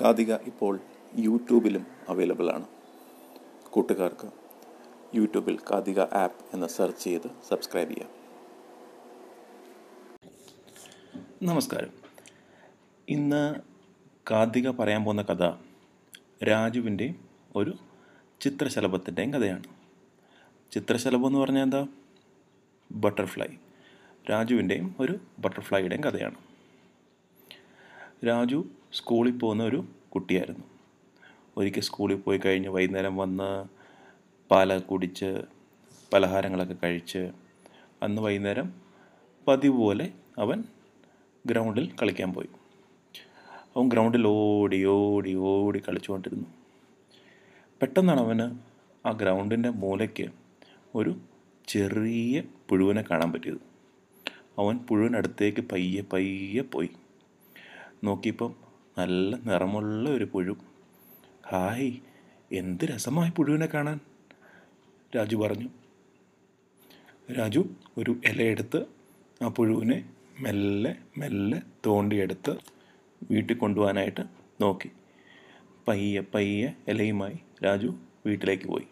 കാതിക ഇപ്പോൾ യൂട്യൂബിലും അവൈലബിൾ ആണ്. കൂട്ടുകാർക്ക് യൂട്യൂബിൽ കാതിക ആപ്പ് എന്ന് സെർച്ച് ചെയ്ത് സബ്സ്ക്രൈബ് ചെയ്യാം. നമസ്കാരം. ഇന്ന് കാതിക പറയാൻ പോകുന്ന കഥ രാജുവിന്റെ ഒരു ചിത്രശലഭത്തിന്റെയും കഥയാണ്. ചിത്രശലഭം എന്ന് പറഞ്ഞാൽ എന്താ? ബട്ടർഫ്ലൈ രാജുവിന്റെയും ഒരു ബട്ടർഫ്ലൈയുടെയും കഥയാണ്. രാജു സ്കൂളിൽ പോകുന്ന ഒരു കുട്ടിയായിരുന്നു. ഒരിക്കൽ സ്കൂളിൽ പോയി കഴിഞ്ഞ് വൈകുന്നേരം വന്ന് പാല കുടിച്ച് പലഹാരങ്ങളൊക്കെ കഴിച്ച് അന്ന് വൈകുന്നേരം പതിവ് പോലെ അവൻ ഗ്രൗണ്ടിൽ കളിക്കാൻ പോയി. അവൻ ഗ്രൗണ്ടിൽ ഓടി ഓടി ഓടി കളിച്ചുകൊണ്ടിരുന്നു. പെട്ടെന്നാണ് അവന് ആ ഗ്രൗണ്ടിന്റെ മൂലയ്ക്ക് ഒരു ചെറിയ പുഴുവിനെ കാണാൻ പറ്റിയത്. അവൻ പുഴുവിനടുത്തേക്ക് പയ്യെ പയ്യെ പോയി. നോക്കിയപ്പം നല്ല നിറമുള്ള ഒരു പുഴു. ഹായ് എന്ത് രസമായി പുഴുവിനെ കാണാൻ? രാജു പറഞ്ഞു. രാജു ഒരു ഇലയെടുത്ത് ആ പുഴുവിനെ മെല്ലെ മെല്ലെ തോണ്ടിയെടുത്ത് വീട്ടിൽ കൊണ്ടുപോകാനായിട്ട് നോക്കി. പയ്യെ പയ്യെ ഇലയുമായി രാജു വീട്ടിലേക്ക് പോയി.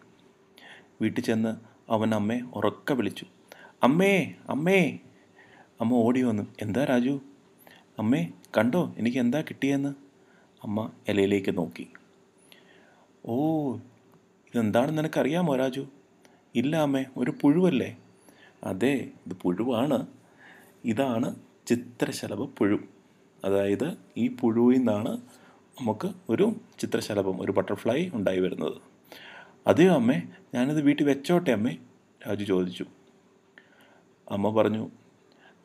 വീട്ടിൽ ചെന്ന് അവൻ അമ്മയെ ഉറക്ക വിളിച്ചു. അമ്മേ അമ്മേ. അമ്മ ഓടി വന്നു. എന്താ രാജു? അമ്മേ കണ്ടോ? എനിക്ക് എന്താ കിട്ടിയെന്ന്? അമ്മ ഇലയിലേക്ക് നോക്കി. ഓ ഇതെന്താണെന്ന് നിനക്കറിയാമോ രാജു? ഇല്ല അമ്മേ ഒരു പുഴുവല്ലേ? അതെ ഇത് പുഴുവാണ്. ഇതാണ് ചിത്രശലഭ പുഴു. അതായത് ഈ പുഴുവിൽ നിന്നാണ് നമുക്ക് ഒരു ചിത്രശലഭം ഒരു ബട്ടർഫ്ലൈ ഉണ്ടായി വരുന്നത്. അതെയോ അമ്മേ? ഞാനിത് വീട്ടിൽ വെച്ചോട്ടെ അമ്മേ? രാജു ചോദിച്ചു. അമ്മ പറഞ്ഞു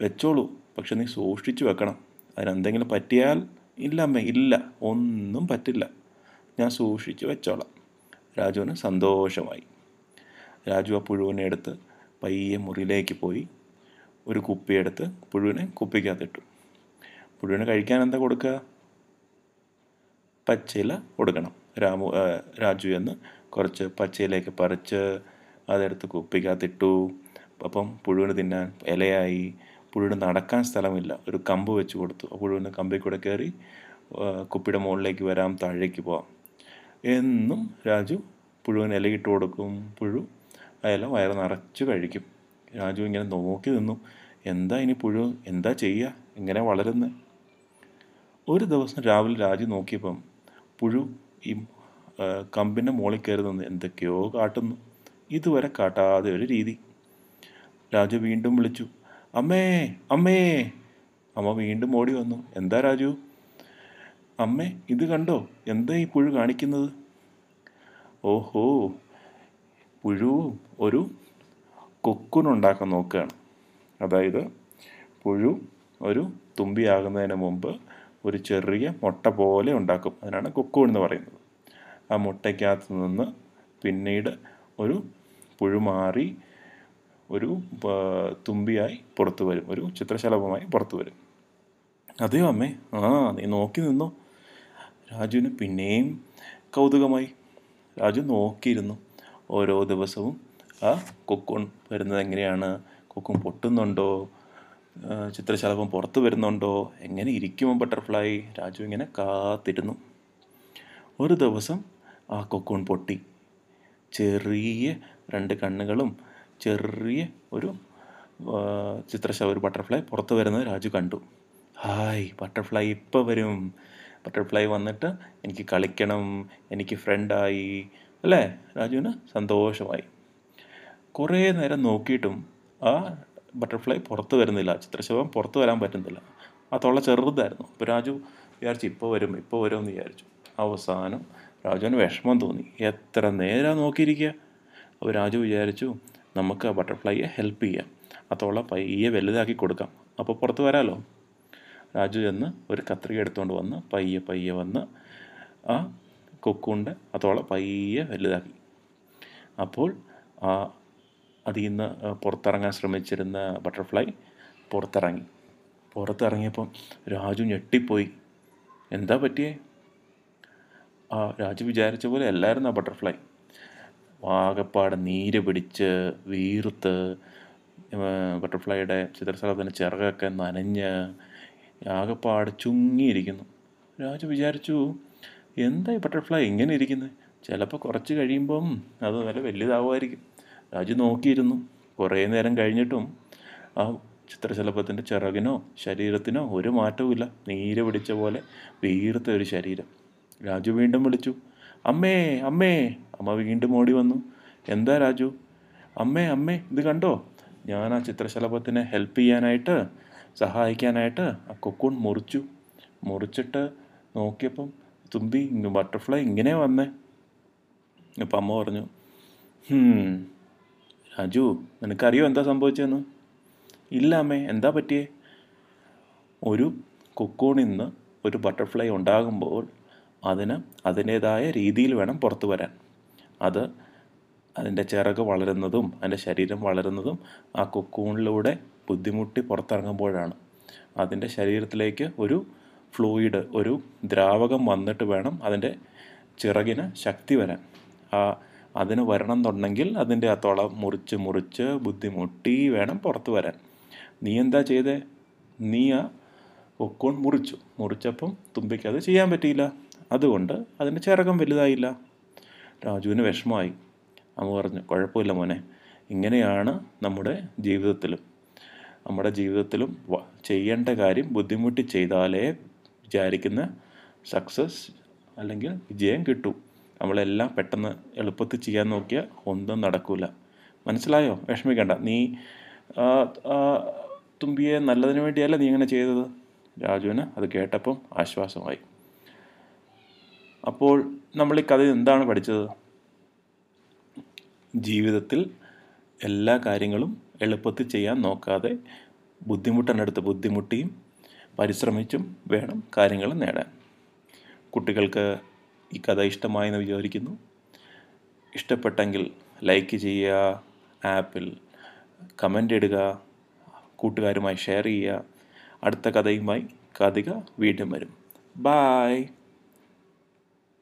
വെച്ചോളൂ പക്ഷെ നീ സൂക്ഷിച്ചു വെക്കണം. അതിനെന്തെങ്കിലും പറ്റിയാൽ ഇല്ല അമ്മേ ഇല്ല. ഒന്നും പറ്റില്ല. ഞാൻ സൂക്ഷിച്ച് വെച്ചോളാം. രാജുവിന് സന്തോഷമായി. രാജു ആ പുഴുവിനെ എടുത്ത് പയ്യെ മുറിയിലേക്ക് പോയി. ഒരു കുപ്പിയെടുത്ത് പുഴുവിനെ കുപ്പിക്കകത്തിട്ടു. പുഴുവിന് കഴിക്കാൻ എന്താ കൊടുക്കുക? പച്ചയില കൊടുക്കണം. രാമു രാജു എന്ന് കുറച്ച് പച്ചയിലേക്ക് പറിച്ച് അതെടുത്ത് കുപ്പിക്കകത്തിട്ടു. അപ്പം പുഴുവിന് തിന്നാൻ ഇലയായി. പുഴുവിന് നടക്കാൻ സ്ഥലമില്ല. ഒരു കമ്പ് വെച്ച് കൊടുത്തു. പുഴുവിന് കമ്പിൽ കൂടെ കയറി കുപ്പിയുടെ മുകളിലേക്ക് വരാം താഴേക്ക് പോവാം. എന്നും രാജു പുഴുവിന് ഇലയിട്ട് കൊടുക്കും. പുഴു ആ ഇല വയറ് നിറച്ച് കഴിക്കും. രാജു ഇങ്ങനെ നോക്കി നിന്നു. എന്താ ഇനി പുഴു? എന്താ ചെയ്യുക എങ്ങനെ വളരുന്നത് ഒരു ദിവസം രാവിലെ രാജു നോക്കിയപ്പം പുഴു ഈ കമ്പിന്റെ മുകളിൽ കയറി നിന്ന് എന്തൊക്കെയോ കാട്ടുന്നു. ഇതുവരെ കാട്ടാതെ ഒരു രീതി. രാജു വീണ്ടും വിളിച്ചു. അമ്മേ അമ്മേ. അമ്മ വീണ്ടും ഓടി വന്നു. എന്താ രാജു? അമ്മേ ഇത് കണ്ടോ? എന്താ ഈ പുഴു കാണിക്കുന്നത്? ഓഹോ. പുഴു ഒരു കൊക്കുനുണ്ടാക്കാൻ നോക്കുകയാണ്. അതായത് പുഴു ഒരു തുമ്പിയാകുന്നതിന് മുമ്പ് ഒരു ചെറിയ മുട്ട പോലെ ഉണ്ടാക്കും. അതിനാണ് കൊക്കു എന്ന് പറയുന്നത്. ആ മുട്ടയ്ക്കകത്ത് നിന്ന് പിന്നീട് ഒരു പുഴു മാറി ഒരു തുമ്പിയായി പുറത്തു വരും. ഒരു ചിത്രശലഭമായി പുറത്തു വരും. അതെയോ അമ്മേ. ആ നീ നോക്കി നിന്നോ? രാജുവിന് പിന്നെയും കൗതുകമായി. രാജു നോക്കിയിരുന്നു ഓരോ ദിവസവും. ആ കൊക്കൂൺ വരുന്നത് എങ്ങനെയാണ്? കൊക്കൂൺ പൊട്ടുന്നുണ്ടോ? ചിത്രശലഭം പുറത്തു വരുന്നുണ്ടോ? എങ്ങനെ ഇരിക്കുമോ ബട്ടർഫ്ലൈ? രാജു ഇങ്ങനെ കാത്തിരുന്നു. ഒരു ദിവസം ആ കൊക്കൂൺ പൊട്ടി. ചെറിയ രണ്ട് കണ്ണുകളും ചെറിയ ഒരു ചിത്രശ ഒരു ബട്ടർഫ്ലൈ പുറത്ത് വരുന്നത് രാജു കണ്ടു. ഹായ് ബട്ടർഫ്ലൈ ഇപ്പോൾ വരും. ബട്ടർഫ്ലൈ വന്നിട്ട് എനിക്ക് കളിക്കണം എനിക്ക് ഫ്രണ്ടായി അല്ലേ? രാജുവിന് സന്തോഷമായി. കുറേ നേരം നോക്കിയിട്ടും ആ ബട്ടർഫ്ലൈ പുറത്ത് വരുന്നില്ല. ചിത്രശവം പുറത്ത് വരാൻ പറ്റുന്നില്ല. ആ തൊള്ള ചെറുതായിരുന്നു. അപ്പോൾ രാജു വിചാരിച്ചു ഇപ്പോൾ വരും ഇപ്പോൾ വരും എന്ന് വിചാരിച്ചു. അവസാനം രാജുവിന് വിഷമം തോന്നി. എത്ര നേരം നോക്കിയിരിക്കുക അപ്പോൾ രാജു വിചാരിച്ചു നമുക്ക് ആ ബട്ടർഫ്ലൈയെ ഹെൽപ്പ് ചെയ്യാം. അത്തോളം പയ്യെ വലുതാക്കി കൊടുക്കാം. അപ്പോൾ പുറത്ത് വരാമല്ലോ രാജു ചെന്ന് ഒരു കത്രിക എടുത്തുകൊണ്ട് വന്ന് പയ്യെ പയ്യെ വന്ന് ആ കൊക്കുണ്ട് അത്തോളം തോള പയ്യെ വലുതാക്കി. അപ്പോൾ ആ അതിൽ നിന്ന് പുറത്തിറങ്ങാൻ ശ്രമിച്ചിരുന്ന ബട്ടർഫ്ലൈ പുറത്തിറങ്ങി. പുറത്തിറങ്ങിയപ്പം രാജു ഞെട്ടിപ്പോയി. എന്താ പറ്റിയേ? ആ രാജു വിചാരിച്ച പോലെ അല്ലായിരുന്നു ആ ബട്ടർഫ്ലൈ ആകപ്പാടെ നീര് പിടിച്ച് വീർത്ത് ബട്ടർഫ്ലൈയുടെ ചിത്രസ്ഥലത്തിന്റെ ചിറകൊക്കെ നനഞ്ഞ് ആകെപ്പാട് ചുങ്ങിയിരിക്കുന്നു. രാജു വിചാരിച്ചു എന്താ ഈ ബട്ടർഫ്ലൈ ഇങ്ങനെ ഇരിക്കുന്നത് ചിലപ്പോൾ കുറച്ച് കഴിയുമ്പം അത് നല്ല വലിയതാവുമായിരിക്കും രാജു നോക്കിയിരുന്നു. കുറേ നേരം കഴിഞ്ഞിട്ടും ആ ചിത്രശലഭത്തിന്റെ ചിറകിനോ ശരീരത്തിനോ ഒരു മാറ്റവുമില്ല. നീര് പിടിച്ച പോലെ വീർത്ത ഒരു ശരീരം. രാജു വീണ്ടും വിളിച്ചു അമ്മേ അമ്മേ. അമ്മ വീണ്ടും ഓടി വന്നു. എന്താ രാജു? അമ്മേ അമ്മേ ഇത് കണ്ടോ? ഞാൻ ആ ചിത്രശലഭത്തിനെ ഹെൽപ്പ് ചെയ്യാനായിട്ട് സഹായിക്കാനായിട്ട് ആ കൊക്കൂൺ മുറിച്ചു. മുറിച്ചിട്ട് നോക്കിയപ്പം തുമ്പി ബട്ടർഫ്ലൈ ഇങ്ങനെ വന്നേ. അപ്പം അമ്മ പറഞ്ഞു രാജു നിനക്കറിയോ എന്താ സംഭവിച്ചതെന്ന്? ഇല്ല അമ്മേ എന്താ പറ്റിയേ? ഒരു കൊക്കൂണിന്ന് ഒരു ബട്ടർഫ്ലൈ ഉണ്ടാകുമ്പോൾ അതിന് അതിന്റേതായ രീതിയിൽ വേണം പുറത്തു വരാൻ. അത് അതിന്റെ ചിറക് വളരുന്നതും അതിന്റെ ശരീരം വളരുന്നതും ആ കൊക്കൂണിലൂടെ ബുദ്ധിമുട്ടി പുറത്തിറങ്ങുമ്പോഴാണ്. അതിന്റെ ശരീരത്തിലേക്ക് ഒരു ഫ്ലൂയിഡ് ഒരു ദ്രാവകം വന്നിട്ട് വേണം അതിന്റെ ചിറകിന് ശക്തി വരാൻ. ആ അതിന് വരണം എന്നുണ്ടെങ്കിൽ അതിന്റെ ആ തുള മുറിച്ച് മുറിച്ച് ബുദ്ധിമുട്ടി വേണം പുറത്ത് വരാൻ. നീ എന്താ ചെയ്തേ? നീ ആ കൊക്കോൺ മുറിച്ചു. മുറിച്ചപ്പം തുമ്പിക്ക് അത് ചെയ്യാൻ പറ്റിയില്ല. അതുകൊണ്ട് അതിന്റെ ചിറകം വലുതായില്ല. രാജുവിന് വിഷമമായി. അമ്മ പറഞ്ഞു കുഴപ്പമില്ല മോനെ ഇങ്ങനെയാണ് നമ്മുടെ ജീവിതത്തിലും. നമ്മുടെ ജീവിതത്തിലും ചെയ്യേണ്ട കാര്യം ബുദ്ധിമുട്ടി ചെയ്താലേ വിചാരിക്കുന്ന സക്സസ് അല്ലെങ്കിൽ വിജയം കിട്ടൂ. നമ്മളെല്ലാം പെട്ടെന്ന് എളുപ്പത്തിൽ ചെയ്യാൻ നോക്കിയാൽ ഒന്നും നടക്കില്ല മനസ്സിലായോ? വിഷമിക്കണ്ട. നീ തുമ്പിയെ നല്ലതിന് വേണ്ടിയല്ല നീ ഇങ്ങനെ ചെയ്തത്? രാജുവിന് അത് കേട്ടപ്പം ആശ്വാസമായി. അപ്പോൾ നമ്മൾ ഈ കഥയിൽ എന്താണ് പഠിച്ചത്? ജീവിതത്തിൽ എല്ലാ കാര്യങ്ങളും എളുപ്പത്തിൽ ചെയ്യാൻ നോക്കാതെ ബുദ്ധിമുട്ടിനടുത്ത് ബുദ്ധിമുട്ടിയും പരിശ്രമിച്ചും വേണം കാര്യങ്ങൾ നേടാൻ. കുട്ടികൾക്ക് ഈ കഥ ഇഷ്ടമായെന്ന് വിചാരിക്കുന്നു. ഇഷ്ടപ്പെട്ടെങ്കിൽ ലൈക്ക് ചെയ്യുക ആപ്പിൽ കമന്റ് ഇടുക കൂട്ടുകാരുമായി ഷെയർ ചെയ്യുക. അടുത്ത കഥയുമായി കഥിക വീണ്ടും വരും. ബായ്.